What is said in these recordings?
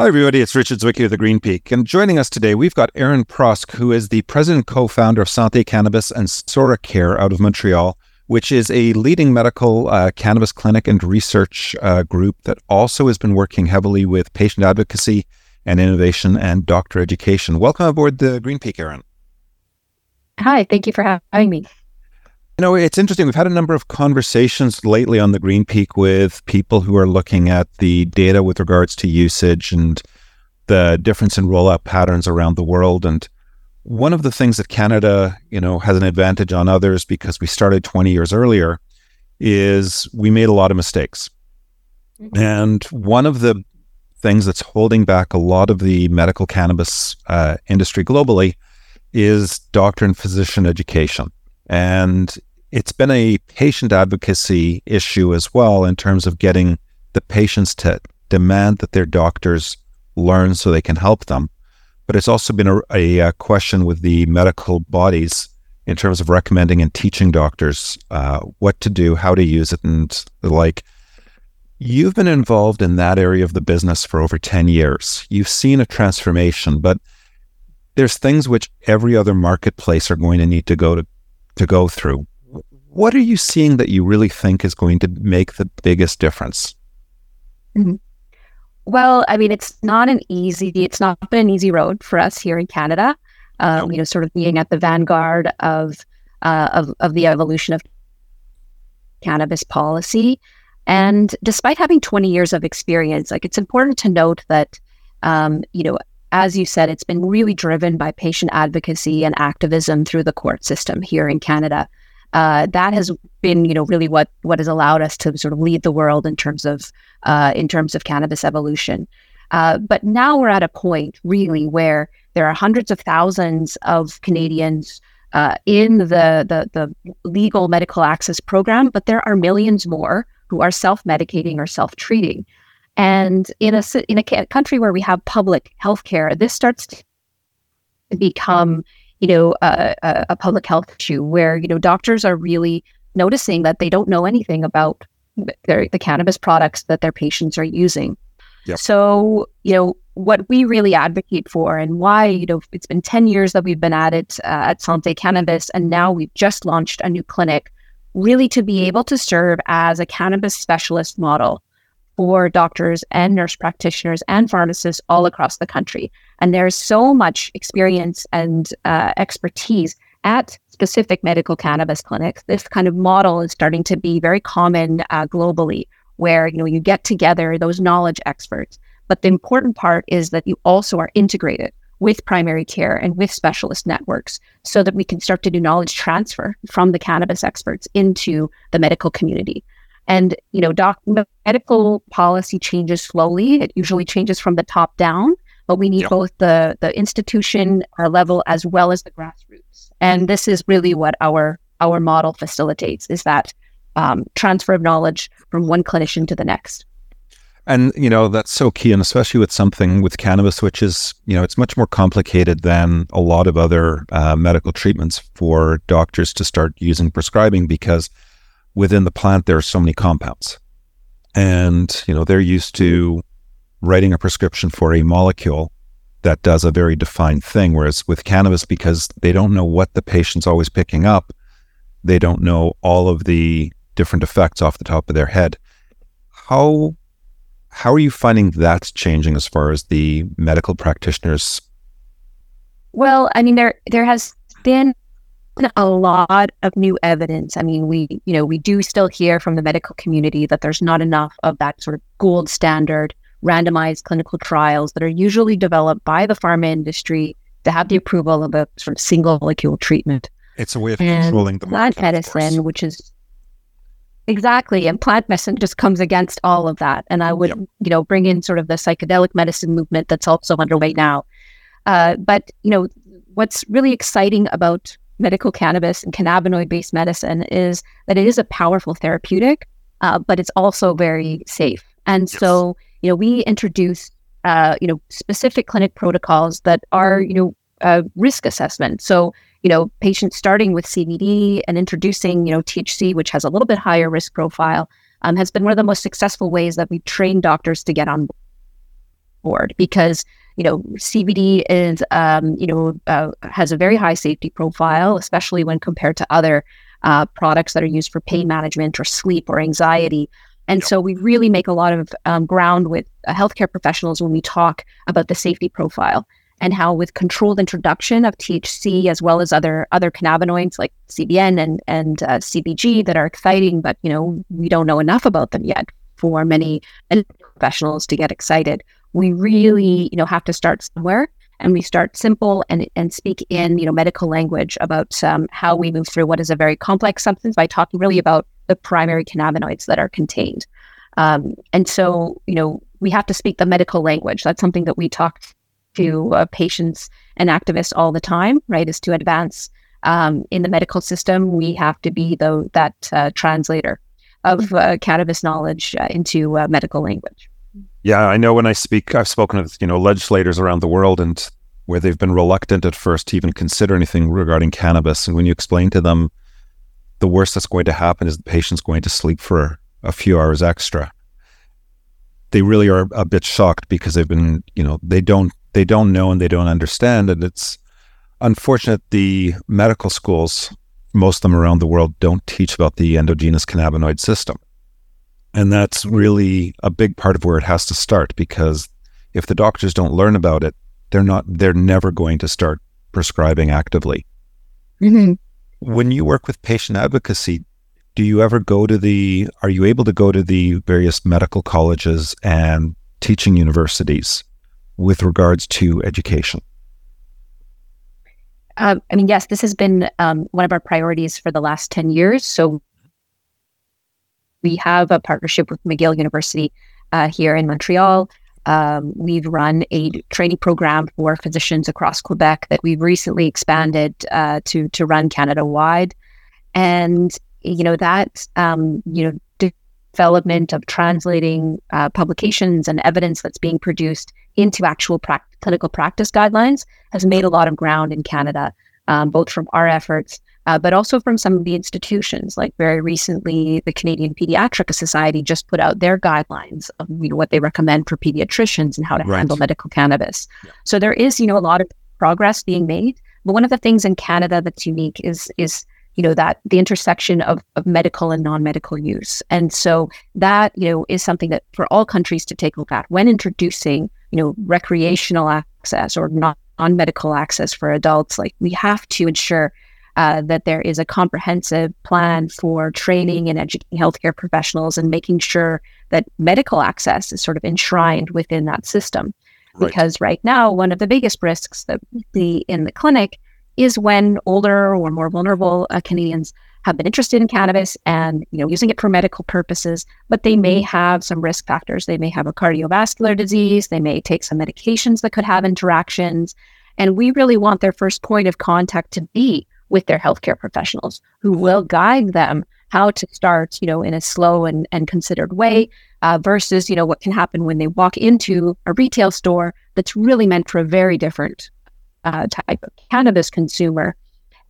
Hi, everybody. It's Richard Zwicky of the Green Peak. And joining us today, we've got Erin Prosk, who is the president co founder of Santé Cannabis and Sora Care out of Montreal, which is a leading medical uh, cannabis clinic and research uh, group that also has been working heavily with patient advocacy and innovation and doctor education. Welcome aboard the Green Peak, Erin. Hi, thank you for having me. You know, it's interesting. We've had a number of conversations lately on the Green Peak with people who are looking at the data with regards to usage and the difference in rollout patterns around the world. And one of the things that Canada, you know, has an advantage on others because we started 20 years earlier is we made a lot of mistakes. Mm-hmm. And one of the things that's holding back a lot of the medical cannabis uh, industry globally is doctor and physician education. And it's been a patient advocacy issue as well in terms of getting the patients to demand that their doctors learn so they can help them. But it's also been a, a, a question with the medical bodies in terms of recommending and teaching doctors uh, what to do, how to use it, and the like. You've been involved in that area of the business for over 10 years. You've seen a transformation, but there's things which every other marketplace are going to need to go to, to go through what are you seeing that you really think is going to make the biggest difference? Mm-hmm. Well, I mean, it's not an easy, it's not been an easy road for us here in Canada. Um, you know, sort of being at the vanguard of, uh, of of the evolution of cannabis policy. And despite having 20 years of experience, like it's important to note that, um, you know, as you said, it's been really driven by patient advocacy and activism through the court system here in Canada uh, that has been, you know, really what what has allowed us to sort of lead the world in terms of uh, in terms of cannabis evolution. Uh, but now we're at a point really where there are hundreds of thousands of Canadians uh, in the, the the legal medical access program, but there are millions more who are self medicating or self treating. And in a in a country where we have public health care, this starts to become you know, a, a public health issue where, you know, doctors are really noticing that they don't know anything about their, the cannabis products that their patients are using. Yep. So, you know, what we really advocate for and why, you know, it's been 10 years that we've been at it uh, at Santé Cannabis, and now we've just launched a new clinic, really to be able to serve as a cannabis specialist model for doctors and nurse practitioners and pharmacists all across the country. And there's so much experience and uh, expertise at specific medical cannabis clinics. This kind of model is starting to be very common uh, globally, where you know you get together those knowledge experts. But the important part is that you also are integrated with primary care and with specialist networks so that we can start to do knowledge transfer from the cannabis experts into the medical community. And, you know, doc- medical policy changes slowly. It usually changes from the top down, but we need both the, the institution our level as well as the grassroots. And this is really what our, our model facilitates is that um, transfer of knowledge from one clinician to the next. And, you know, that's so key. And especially with something with cannabis, which is, you know, it's much more complicated than a lot of other uh, medical treatments for doctors to start using prescribing because within the plant there are so many compounds. And you know they're used to writing a prescription for a molecule that does a very defined thing whereas with cannabis because they don't know what the patient's always picking up they don't know all of the different effects off the top of their head. How how are you finding that's changing as far as the medical practitioners? Well i mean there there has been a lot of new evidence. I mean, we, you know, we do still hear from the medical community that there's not enough of that sort of gold standard randomized clinical trials that are usually developed by the pharma industry to have the approval of a sort of single molecule treatment. It's a way of and controlling the plant market, medicine, which is exactly, and plant medicine just comes against all of that. And I would, yep. you know, bring in sort of the psychedelic medicine movement that's also underway now. Uh, but you know, what's really exciting about medical cannabis and cannabinoid based medicine is that it is a powerful therapeutic, uh, but it's also very safe. And yes. so, you know, we introduce, uh, you know, specific clinic protocols that are, you know, uh, risk assessment. So, you know, patients starting with CBD and introducing, you know, THC, which has a little bit higher risk profile, um, has been one of the most successful ways that we train doctors to get on board because you know CBD is um, you know uh, has a very high safety profile, especially when compared to other uh, products that are used for pain management or sleep or anxiety. And so we really make a lot of um, ground with uh, healthcare professionals when we talk about the safety profile and how with controlled introduction of THC as well as other other cannabinoids like CBN and and uh, CBG that are exciting, but you know we don't know enough about them yet for many professionals to get excited. We really you know have to start somewhere, and we start simple and and speak in you know medical language about um, how we move through what is a very complex substance by talking really about the primary cannabinoids that are contained. Um, and so you know we have to speak the medical language. That's something that we talk to uh, patients and activists all the time, right? Is to advance um, in the medical system. We have to be the that uh, translator of uh, cannabis knowledge uh, into uh, medical language. Yeah, I know when I speak, I've spoken with you know legislators around the world and where they've been reluctant at first to even consider anything regarding cannabis. And when you explain to them, the worst that's going to happen is the patient's going to sleep for a few hours extra. They really are a bit shocked because they've been, you know, they don't they don't know and they don't understand. And it's unfortunate the medical schools, most of them around the world, don't teach about the endogenous cannabinoid system. And that's really a big part of where it has to start because if the doctors don't learn about it, they're not they're never going to start prescribing actively. Mm-hmm. When you work with patient advocacy, do you ever go to the are you able to go to the various medical colleges and teaching universities with regards to education? Um, I mean, yes, this has been um, one of our priorities for the last 10 years. So we have a partnership with McGill University uh, here in Montreal. Um, we've run a training program for physicians across Quebec that we've recently expanded uh, to to run Canada wide, and you know that um, you know development of translating uh, publications and evidence that's being produced into actual pra- clinical practice guidelines has made a lot of ground in Canada, um, both from our efforts, uh, but also from some of the institutions. Like very recently, the Canadian Pediatric Society just put out their guidelines of you know, what they recommend for pediatricians and how to right. handle medical cannabis. Yeah. So there is, you know, a lot of progress being made. But one of the things in Canada that's unique is is you know that the intersection of, of medical and non-medical use and so that you know is something that for all countries to take a look at when introducing you know recreational access or non- non-medical access for adults like we have to ensure uh, that there is a comprehensive plan for training and educating healthcare professionals and making sure that medical access is sort of enshrined within that system right. because right now one of the biggest risks that we see in the clinic is when older or more vulnerable uh, Canadians have been interested in cannabis and you know using it for medical purposes, but they may have some risk factors. They may have a cardiovascular disease. They may take some medications that could have interactions, and we really want their first point of contact to be with their healthcare professionals who will guide them how to start, you know, in a slow and, and considered way uh, versus, you know, what can happen when they walk into a retail store that's really meant for a very different uh, type of cannabis consumer.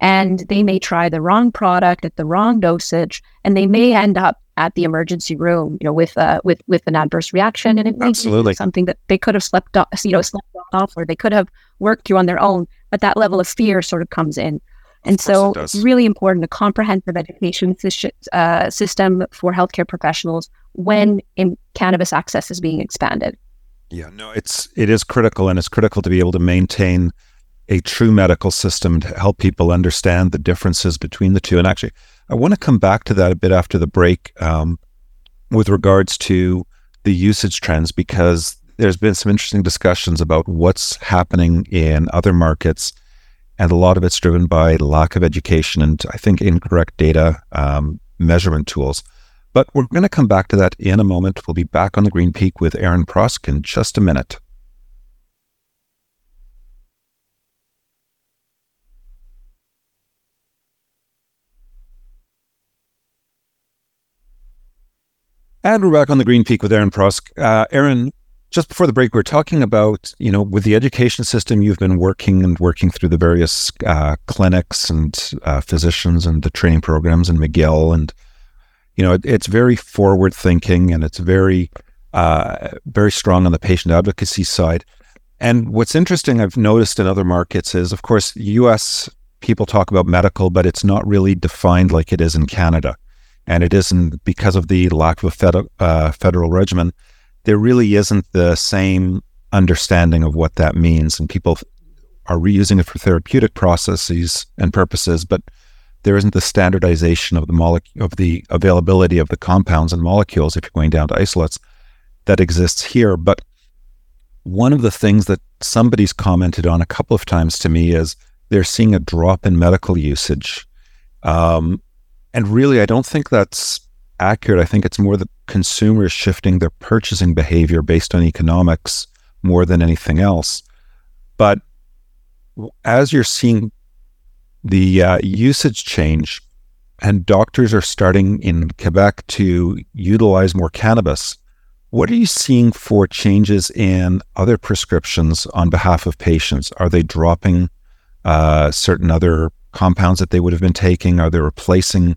And they may try the wrong product at the wrong dosage, and they may end up at the emergency room, you know, with uh, with with an adverse reaction, and it may Absolutely. be something that they could have slept off, you know, slept off, or they could have worked through on their own. But that level of fear sort of comes in, and so it it's really important a comprehensive education uh, system for healthcare professionals when cannabis access is being expanded. Yeah, no, it's it is critical, and it's critical to be able to maintain a true medical system to help people understand the differences between the two. And actually, I want to come back to that a bit after the break um, with regards to the usage trends, because there's been some interesting discussions about what's happening in other markets. And a lot of it's driven by lack of education and I think incorrect data um, measurement tools. But we're going to come back to that in a moment. We'll be back on the Green Peak with Erin Prosk in just a minute. And we're back on the Green Peak with Erin Prosk. Uh, Erin, just before the break, we are talking about, you know, with the education system, you've been working and working through the various uh, clinics and uh, physicians and the training programs in McGill. And, you know, it, it's very forward thinking and it's very uh, very strong on the patient advocacy side. And what's interesting, I've noticed in other markets is, of course, U.S. people talk about medical, but it's not really defined like it is in Canada, and it isn't because of the lack of a federal uh, federal regimen. There really isn't the same understanding of what that means, and people are reusing it for therapeutic processes and purposes, but there isn't the standardization of the molecule of the availability of the compounds and molecules if you're going down to isolates that exists here. But one of the things that somebody's commented on a couple of times to me is they're seeing a drop in medical usage. Um, and really, I don't think that's accurate. I think it's more the consumers shifting their purchasing behavior based on economics more than anything else. But as you're seeing the uh, usage change, and doctors are starting in Quebec to utilize more cannabis. What are you seeing for changes in other prescriptions on behalf of patients? Are they dropping uh, certain other compounds that they would have been taking? Are they replacing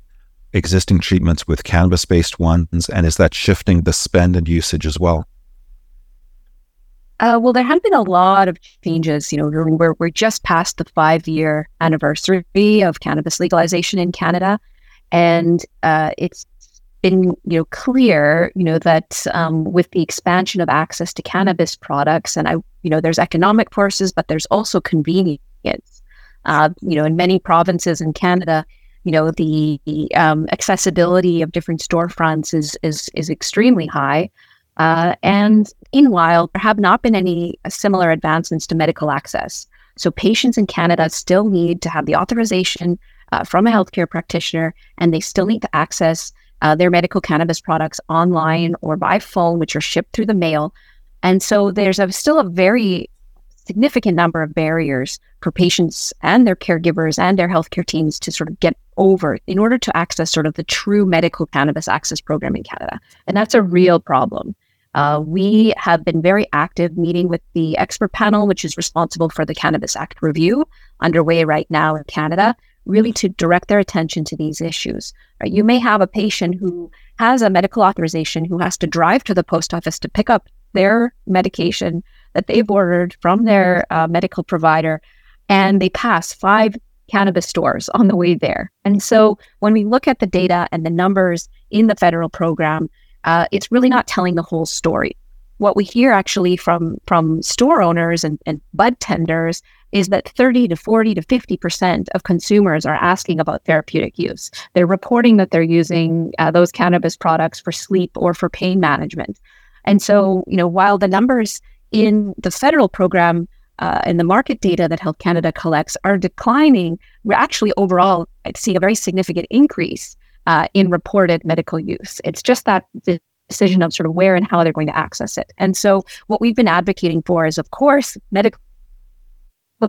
existing treatments with cannabis based ones? And is that shifting the spend and usage as well? Uh, well, there have been a lot of changes. You know, we're, we're just past the five year anniversary of cannabis legalization in Canada. And uh, it's been, you know, clear, you know, that um, with the expansion of access to cannabis products, and I, you know, there's economic forces, but there's also convenience. Uh, you know, in many provinces in Canada, you know, the, um, accessibility of different storefronts is is is extremely high. Uh, and meanwhile, there have not been any similar advancements to medical access. So patients in Canada still need to have the authorization uh, from a healthcare practitioner, and they still need to access uh, their medical cannabis products online or by phone, which are shipped through the mail. And so there's a, still a very significant number of barriers for patients and their caregivers and their healthcare teams to sort of get over in order to access sort of the true medical cannabis access program in Canada. And that's a real problem. Uh, we have been very active meeting with the expert panel, which is responsible for the Cannabis Act review underway right now in Canada, really to direct their attention to these issues. Right? You may have a patient who has a medical authorization who has to drive to the post office to pick up their medication that they've ordered from their uh, medical provider, and they pass five cannabis stores on the way there. And so when we look at the data and the numbers in the federal program, uh, it's really not telling the whole story. What we hear actually from from store owners and, and bud tenders is that 30 to 40 to 50% of consumers are asking about therapeutic use. They're reporting that they're using uh, those cannabis products for sleep or for pain management. And so, you know, while the numbers in the federal program uh, and the market data that Health Canada collects are declining, we're actually overall seeing a very significant increase uh, in reported medical use. It's just that the decision of sort of where and how they're going to access it. And so, what we've been advocating for is, of course, medical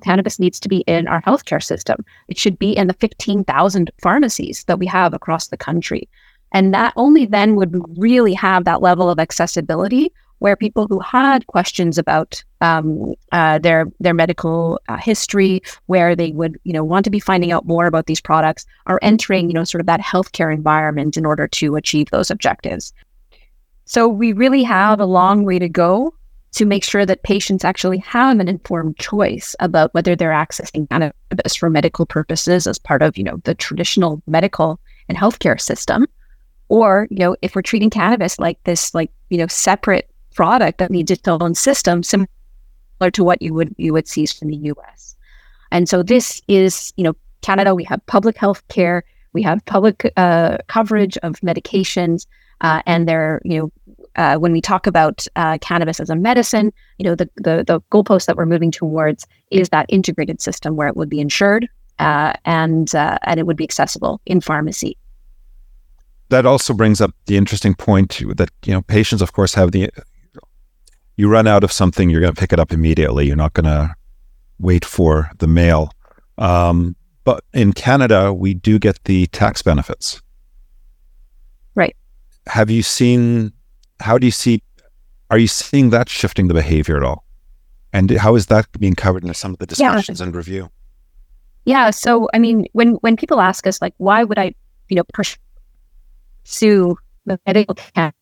cannabis needs to be in our healthcare system. It should be in the 15,000 pharmacies that we have across the country. And that only then would really have that level of accessibility where people who had questions about um, uh, their their medical uh, history, where they would you know want to be finding out more about these products, are entering you know sort of that healthcare environment in order to achieve those objectives. So we really have a long way to go to make sure that patients actually have an informed choice about whether they're accessing cannabis for medical purposes as part of you know the traditional medical and healthcare system or you know if we're treating cannabis like this like you know separate product that needs its own system, similar to what you would you would see from the U.S. And so this is, you know, Canada. We have public health care, we have public uh, coverage of medications, uh, and there, you know, uh, when we talk about uh, cannabis as a medicine, you know, the, the the goalpost that we're moving towards is that integrated system where it would be insured uh, and uh, and it would be accessible in pharmacy that also brings up the interesting point that you know patients of course have the you run out of something, you're going to pick it up immediately. You're not going to wait for the mail. Um, but in Canada, we do get the tax benefits. Right. Have you seen, how do you see, are you seeing that shifting the behavior at all? And how is that being covered in some of the discussions yeah. and review? Yeah. So, I mean, when, when people ask us, like, why would I, you know, pursue the medical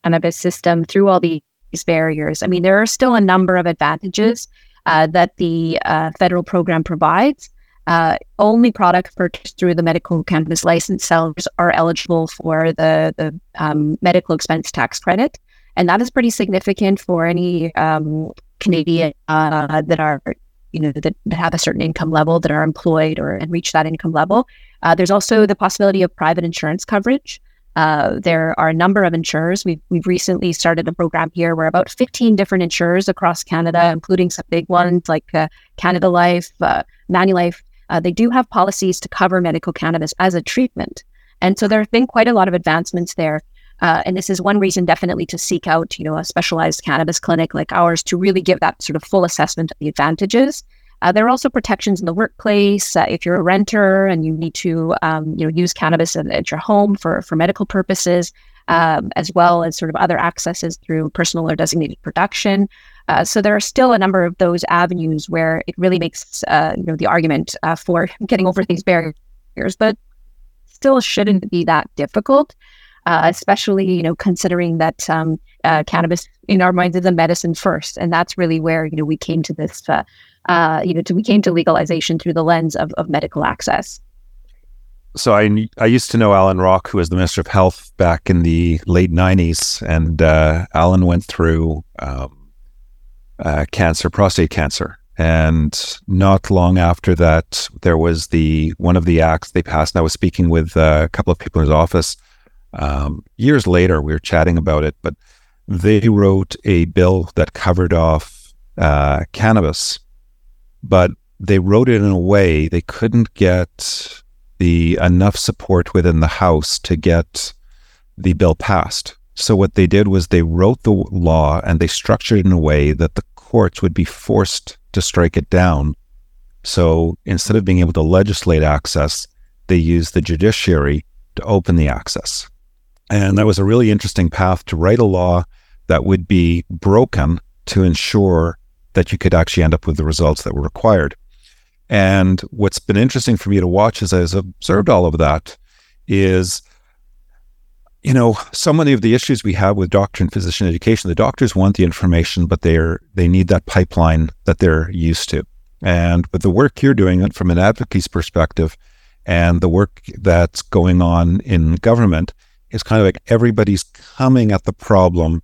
cannabis system through all the these barriers. I mean, there are still a number of advantages uh, that the uh, federal program provides. Uh, only products purchased through the medical cannabis license sellers are eligible for the the um, medical expense tax credit, and that is pretty significant for any um, Canadian uh, that are you know that, that, have a certain income level that are employed or and reach that income level. Uh, there's also the possibility of private insurance coverage. Uh, there are a number of insurers. We've, we've recently started a program here where about 15 different insurers across Canada, including some big ones like uh, Canada Life, uh, Manulife, uh, they do have policies to cover medical cannabis as a treatment. And so there have been quite a lot of advancements there. Uh, and this is one reason definitely to seek out, you know, a specialized cannabis clinic like ours to really give that sort of full assessment of the advantages uh, there are also protections in the workplace uh, if you're a renter and you need to, um, you know, use cannabis at, at, your home for for medical purposes, um, as well as sort of other accesses through personal or designated production. Uh, so there are still a number of those avenues where it really makes, uh, you know, the argument uh, for getting over these barriers, but still shouldn't be that difficult. Uh, especially you know considering that um, uh, cannabis in our minds is a medicine first, and that's really where you know we came to this uh, uh, you know, to, we came to legalization through the lens of, of medical access. So I I used to know Allan Rock, who was the Minister of Health back in the late '90s, and uh, Allan went through um, uh, cancer, prostate cancer, and not long after that, there was the one of the acts they passed. And I was speaking with uh, a couple of people in his office. Um, years later, we were chatting about it, but they wrote a bill that covered off uh, cannabis but they wrote it in a way they couldn't get the enough support within the House to get the bill passed. So what they did was they wrote the law and they structured it in a way that the courts would be forced to strike it down. So instead of being able to legislate access, they used the judiciary to open the access. And that was a really interesting path to write a law that would be broken to ensure that you could actually end up with the results that were required. And what's been interesting for me to watch as I've observed all of that is, you know, so many of the issues we have with doctor and physician education, the doctors want the information, but they're they need that pipeline that they're used to. And with the work you're doing from an advocacy perspective and the work that's going on in government, it's kind of like everybody's coming at the problem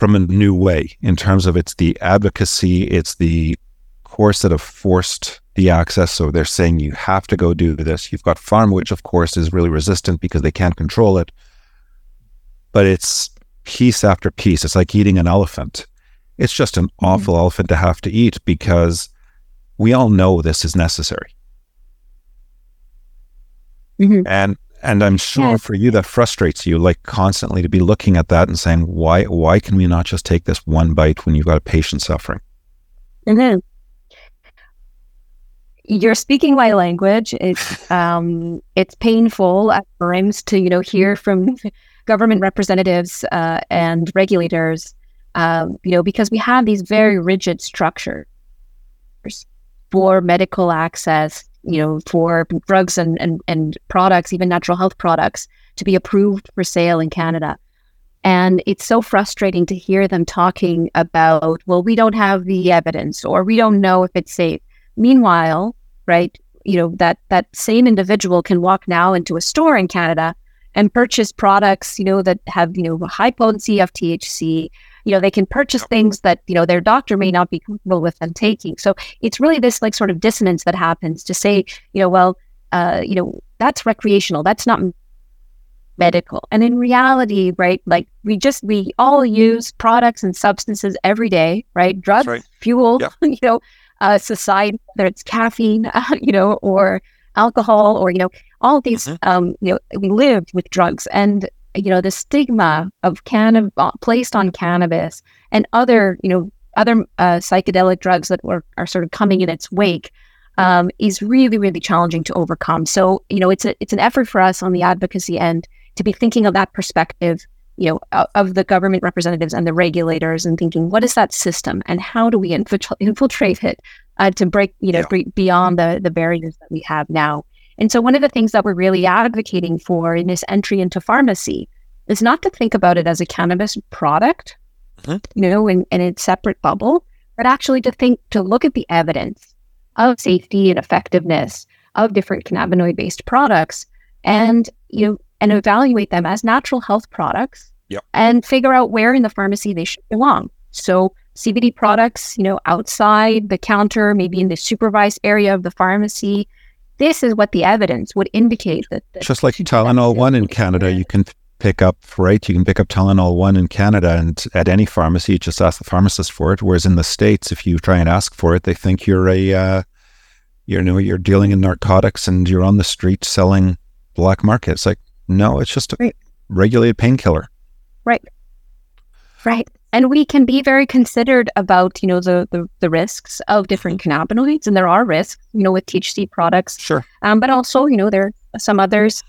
from a new way in terms of it's the advocacy, it's the course that have forced the access. So they're saying you have to go do this. You've got farm, which of course is really resistant because they can't control it. But it's piece after piece. It's like eating an elephant. It's just an mm-hmm. awful elephant to have to eat because we all know this is necessary. Mm-hmm. And and I'm sure yes. for you that frustrates you, like constantly to be looking at that and saying, why why can we not just take this one bite when you've got a patient suffering? Mm-hmm. You're speaking my language. It's um, it's painful at times to you know hear from government representatives uh, and regulators, um, you know, because we have these very rigid structures for medical access you know, for drugs and, and, and products, even natural health products, to be approved for sale in Canada. And it's so frustrating to hear them talking about, well, we don't have the evidence or we don't know if it's safe. Meanwhile, right, you know, that that same individual can walk now into a store in Canada and purchase products, you know, that have, you know, high potency of THC, you know they can purchase things that you know their doctor may not be comfortable with them taking so it's really this like sort of dissonance that happens to say you know well uh, you know that's recreational that's not medical and in reality right like we just we all use products and substances every day right drugs right. fuel yeah. you know uh, society whether it's caffeine uh, you know or alcohol or you know all these mm-hmm. um you know we live with drugs and you know the stigma of cannabis uh, placed on cannabis and other you know other uh, psychedelic drugs that were, are sort of coming in its wake um, is really really challenging to overcome so you know it's a it's an effort for us on the advocacy end to be thinking of that perspective you know of the government representatives and the regulators and thinking what is that system and how do we infiltrate it uh, to break you know yeah. beyond the the barriers that we have now and so, one of the things that we're really advocating for in this entry into pharmacy is not to think about it as a cannabis product, mm-hmm. you know, in, in a separate bubble, but actually to think, to look at the evidence of safety and effectiveness of different cannabinoid based products and, you know, and evaluate them as natural health products Yep. and figure out where in the pharmacy they should belong. So CBD products, you know, outside the counter, maybe in the supervised area of the pharmacy. This is what the evidence would indicate that. that Just like Tylenol. One in Canada, you can pick up right. You can pick up Tylenol One in Canada, and at any pharmacy, you just ask the pharmacist for it. Whereas in the states, if you try and ask for it, they think you're a uh, you know you're dealing in narcotics and you're on the street selling black market. It's like no, it's just a Right. regulated painkiller. Right. Right. And we can be very considered about, you know, the, the, the risks of different cannabinoids. And there are risks, you know, with THC products. Sure. Um, but also, you know, there are some others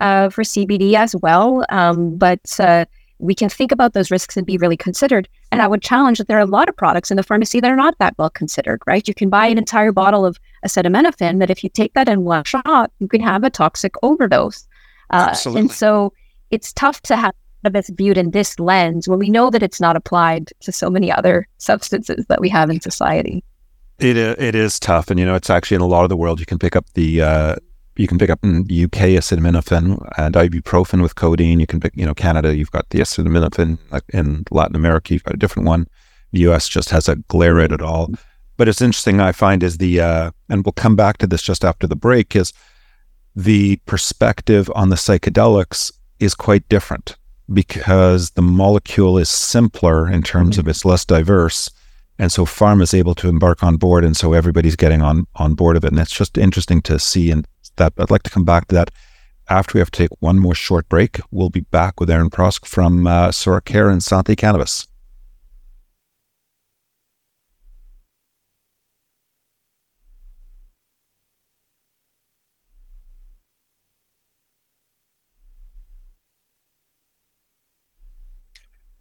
uh, for CBD as well. Um, but uh, we can think about those risks and be really considered. And I would challenge that there are a lot of products in the pharmacy that are not that well considered, right? You can buy an entire bottle of acetaminophen that if you take that in one shot, you can have a toxic overdose. Uh, Absolutely. And so it's tough to have this viewed in this lens when we know that it's not applied to so many other substances that we have in society. It it is tough, and you know it's actually in a lot of the world you can pick up the uh, you can pick up in UK acetaminophen and ibuprofen with codeine. You can pick you know Canada you've got the acetaminophen in Latin America you've got a different one. The US just has a glare at it all. But it's interesting I find is the uh, and we'll come back to this just after the break is the perspective on the psychedelics is quite different because the molecule is simpler in terms of it's less diverse and so pharma is able to embark on board and so everybody's getting on on board of it. And it's just interesting to see and that i'd like to come back to that after we have to take one more short break. We'll be back with erin prosk from uh, Sora Care and Santé Cannabis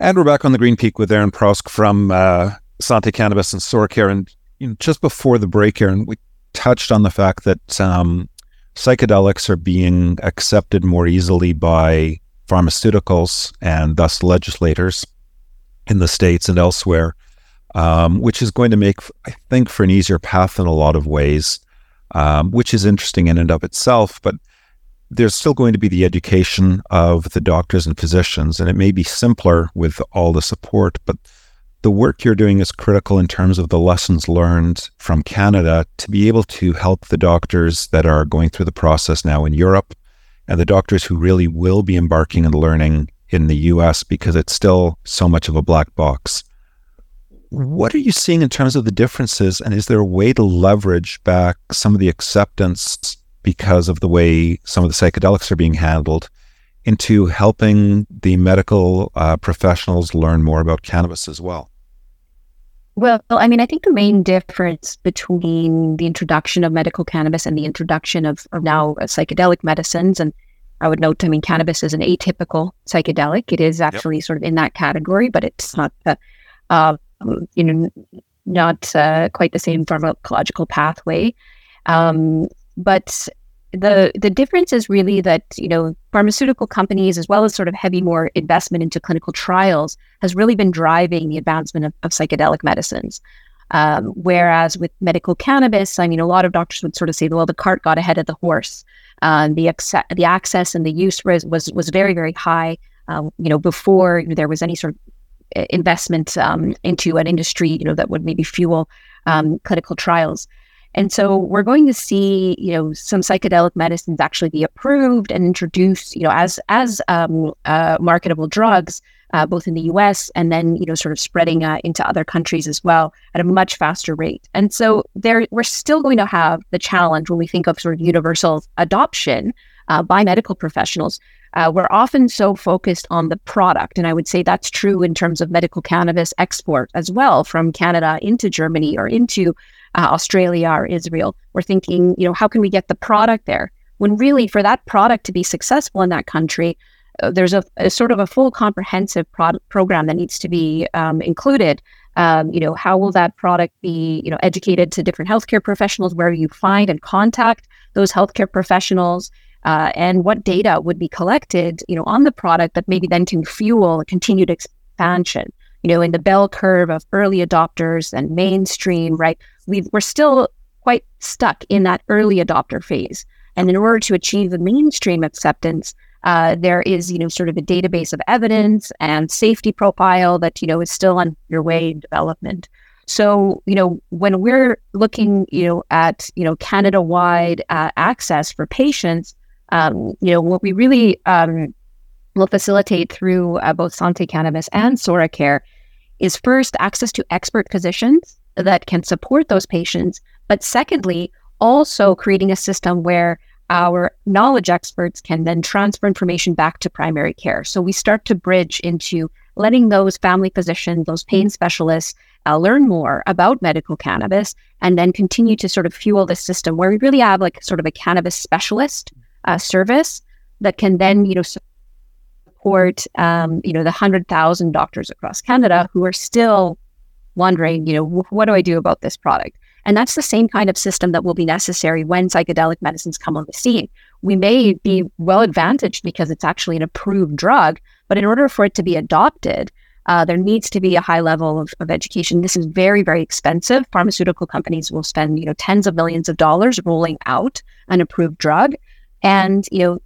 And we're back on the Green Peak with Erin Prosk from uh, Santé Cannabis and Sora Care. And you know, just before the break, Erin, we touched on the fact that um, psychedelics are being accepted more easily by pharmaceuticals and thus legislators in the states and elsewhere, um, which is going to make, I think, for an easier path in a lot of ways, um, which is interesting in and of itself. But there's still going to be the education of the doctors and physicians, and it may be simpler with all the support, but the work you're doing is critical in terms of the lessons learned from Canada to be able to help the doctors that are going through the process now in Europe and the doctors who really will be embarking and learning in the US because it's still so much of a black box. What are you seeing in terms of the differences, and is there a way to leverage back some of the acceptance because of the way some of the psychedelics are being handled into helping the medical uh, professionals learn more about cannabis as well? Well, I mean, I think the main difference between the introduction of medical cannabis and the introduction of, of now uh, psychedelic medicines, and I would note, I mean, cannabis is an atypical psychedelic. It is actually sort of in that category, but it's not, uh, uh, you know, not uh, quite the same pharmacological pathway. Um, but the the difference is really that you know pharmaceutical companies as well as sort of heavy more investment into clinical trials has really been driving the advancement of, of psychedelic medicines. Um, whereas with medical cannabis i mean a lot of doctors would sort of say well the cart got ahead of the horse. Um, the the access and the use was was, very very high um, you know before there was any sort of investment um, into an industry you know that would maybe fuel um, clinical trials and so we're going to see, you know, some psychedelic medicines actually be approved and introduced, you know, as as um, uh, marketable drugs, uh, both in the U.S. and then, you know, sort of spreading uh, into other countries as well at a much faster rate. And so there, we're still going to have the challenge when we think of sort of universal adoption uh, by medical professionals. Uh, we're often so focused on the product, and I would say that's true in terms of medical cannabis export as well from Canada into Germany or into uh, Australia or Israel. We're thinking, you know, how can we get the product there? When really, for that product to be successful in that country, uh, there's a, a, sort of a full comprehensive product program that needs to be um, included. Um, you know, how will that product be, you know, educated to different healthcare professionals? Where you find and contact those healthcare professionals? Uh, and what data would be collected, you know, on the product that maybe then can fuel continued expansion. You know, in the bell curve of early adopters and mainstream, right? we we're still quite stuck in that early adopter phase. And in order to achieve the mainstream acceptance, uh, there is, you know, sort of a database of evidence and safety profile that, you know, is still underway in development. So, you know, when we're looking, you know, at, you know, Canada-wide uh, access for patients, um, you know, what we really um, will facilitate through uh, both Sante Cannabis and Sora Care is first access to expert physicians that can support those patients. But secondly, also creating a system where our knowledge experts can then transfer information back to primary care. So we start to bridge into letting those family physicians, those pain specialists, uh, learn more about medical cannabis and then continue to sort of fuel the system where we really have like sort of a cannabis specialist uh, service that can then, you know, um, you know, the 100,000 doctors across Canada who are still wondering, you know, what do I do about this product? And that's the same kind of system that will be necessary when psychedelic medicines come on the scene. We may be well advantaged because it's actually an approved drug, but in order for it to be adopted, uh, there needs to be a high level of, of education. This is very, very expensive. Pharmaceutical companies will spend, you know, tens of millions of dollars rolling out an approved drug, and you know,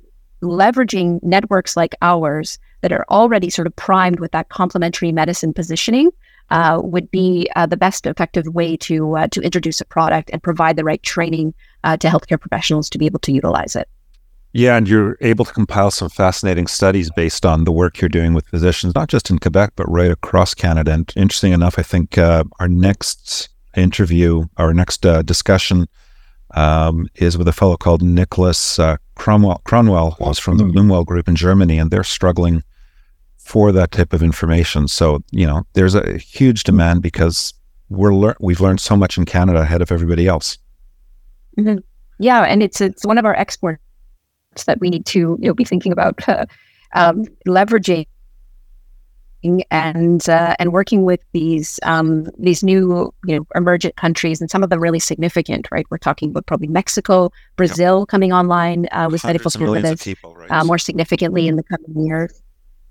leveraging networks like ours that are already sort of primed with that complementary medicine positioning uh, would be uh, the best effective way to uh, to introduce a product and provide the right training uh, to healthcare professionals to be able to utilize it. Yeah, and you're able to compile some fascinating studies based on the work you're doing with physicians, not just in Quebec but right across Canada. And interesting enough, I think uh, our next interview, our next uh, discussion. Um, is with a fellow called Nicholas Cromwell, Cronwell, who's from the Bloomwell Group in Germany, and they're struggling for that type of information. So, you know, there's a huge demand because we're lear- we've learned so much in Canada ahead of everybody else. Mm-hmm. Yeah, and it's it's one of our exports that we need to you know be thinking about uh, um, leveraging and uh, and working with these um, these new you know emergent countries and some of them really significant right? We're talking about probably Mexico Brazil yep. coming online uh, with medical cannabis right? uh, more significantly in the coming years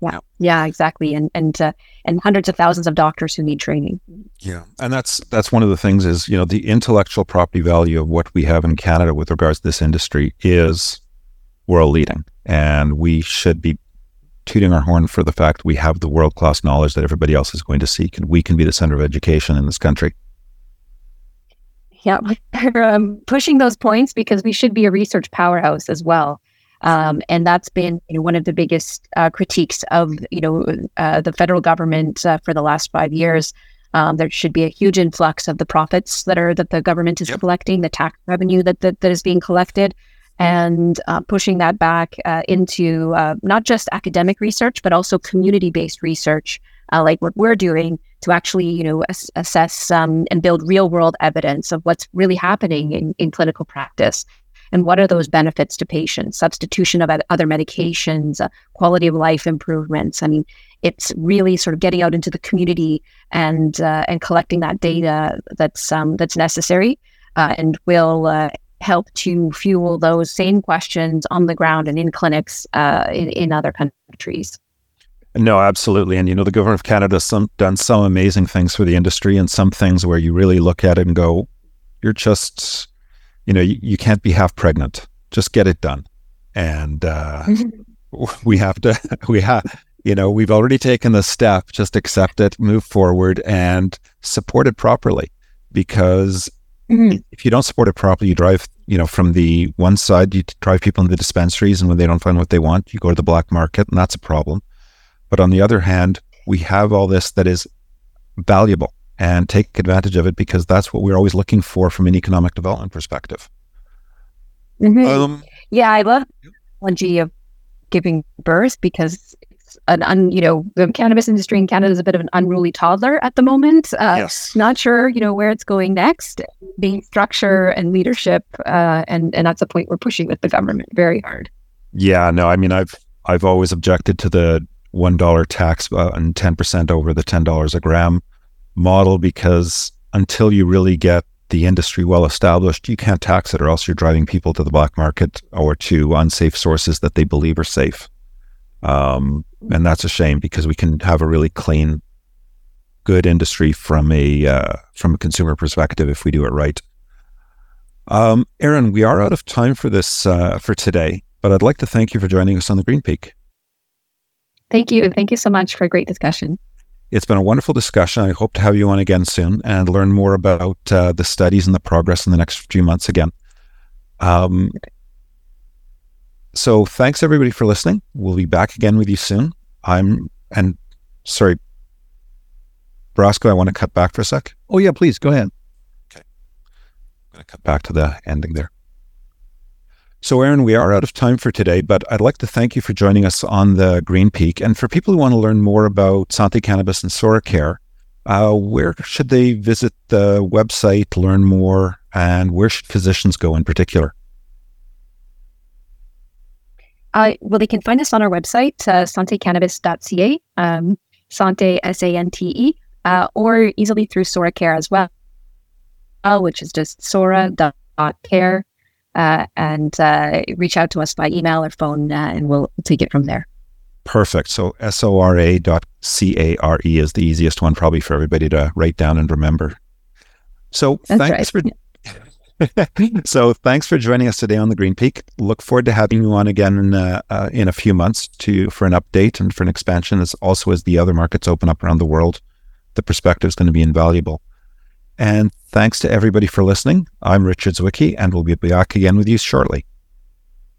yeah, yeah, exactly, and and uh, and hundreds of thousands of doctors who need training. Yeah, and that's that's one of the things is you know the intellectual property value of what we have in Canada with regards to this industry is world leading, and we should be tooting our horn for the fact we have the world class knowledge that everybody else is going to seek, and we can be the center of education in this country. Yeah, we're um, pushing those points because we should be a research powerhouse as well. Um, and that's been you know, one of the biggest uh, critiques of you know uh, the federal government uh, for the last five years. Um, there should be a huge influx of the profits that are that the government is yep. collecting, the tax revenue that, that that is being collected, and uh, pushing that back uh, into uh, not just academic research but also community-based research, like what we're doing to actually you know ass- assess um, and build real-world evidence of what's really happening in, in clinical practice. And what are those benefits to patients? Substitution of other medications uh, quality of life improvements. I mean it's really sort of getting out into the community and uh, and collecting that data that's um, that's necessary uh, and will uh, help to fuel those same questions on the ground and in clinics uh, in, in other countries no, absolutely. And, you know, the government of Canada has some, done some amazing things for the industry and some things where you really look at it and go, you're just you know, you, you can't be half pregnant. Just get it done. And uh, we have to, we have, you know, we've already taken the step. Just accept it, move forward, and support it properly. Because mm-hmm. if you don't support it properly, you drive, you know, from the one side, you drive people into the dispensaries, and when they don't find what they want, you go to the black market, and that's a problem. But on the other hand, we have all this that is valuable and take advantage of it because that's what we're always looking for from an economic development perspective. Mm-hmm. Um, yeah, I love the analogy of giving birth because it's an un, you know the cannabis industry in Canada is a bit of an unruly toddler at the moment. Uh, yes. Not sure you know where it's going next. Being structure and leadership, uh, and and that's a point we're pushing with the government very hard. Yeah, no, I mean I've I've always objected to the one dollar tax uh, and ten percent over the ten dollars a gram model because until you really get the industry well established, you can't tax it, or else you're driving people to the black market or to unsafe sources that they believe are safe. Um, and that's a shame because we can have a really clean, good industry from a uh, from a consumer perspective if we do it right. Um, Erin, we are out of time for this uh, for today, but I'd like to thank you for joining us on the Green Peak. Thank you. Thank you so much for a great discussion. It's been a wonderful discussion. I hope to have you on again soon and learn more about uh, the studies and the progress in the next few months again. Um, so thanks everybody for listening. We'll be back again with you soon. I'm and sorry, Brasco, I want to cut back for a sec. Oh yeah, please go ahead. Okay, I'm going to cut back to the ending there. So, Erin, we are out of time for today, but I'd like to thank you for joining us on the Green Peak. And for people who want to learn more about Sante Cannabis and Sora Care, uh, where should they visit the website, learn more, and where should physicians go in particular? Uh, well, they can find us on our website, uh, santecannabis.ca, um, Sante, S A N T E, uh, or easily through Sora Care as well, uh, which is just sora.care uh, and uh, reach out to us by email or phone, uh, and we'll take it from there. Perfect. So S O R A dot C A R E is the easiest one, probably for everybody to write down and remember. So That's thanks right. for. so thanks for joining us today on the Green Peak. Look forward to having you on again in, uh, uh, in a few months to for an update and for an expansion. As also as the other markets open up around the world, the perspective is going to be invaluable. And thanks to everybody for listening. I'm Richard Zwicky, and we'll be back again with you shortly.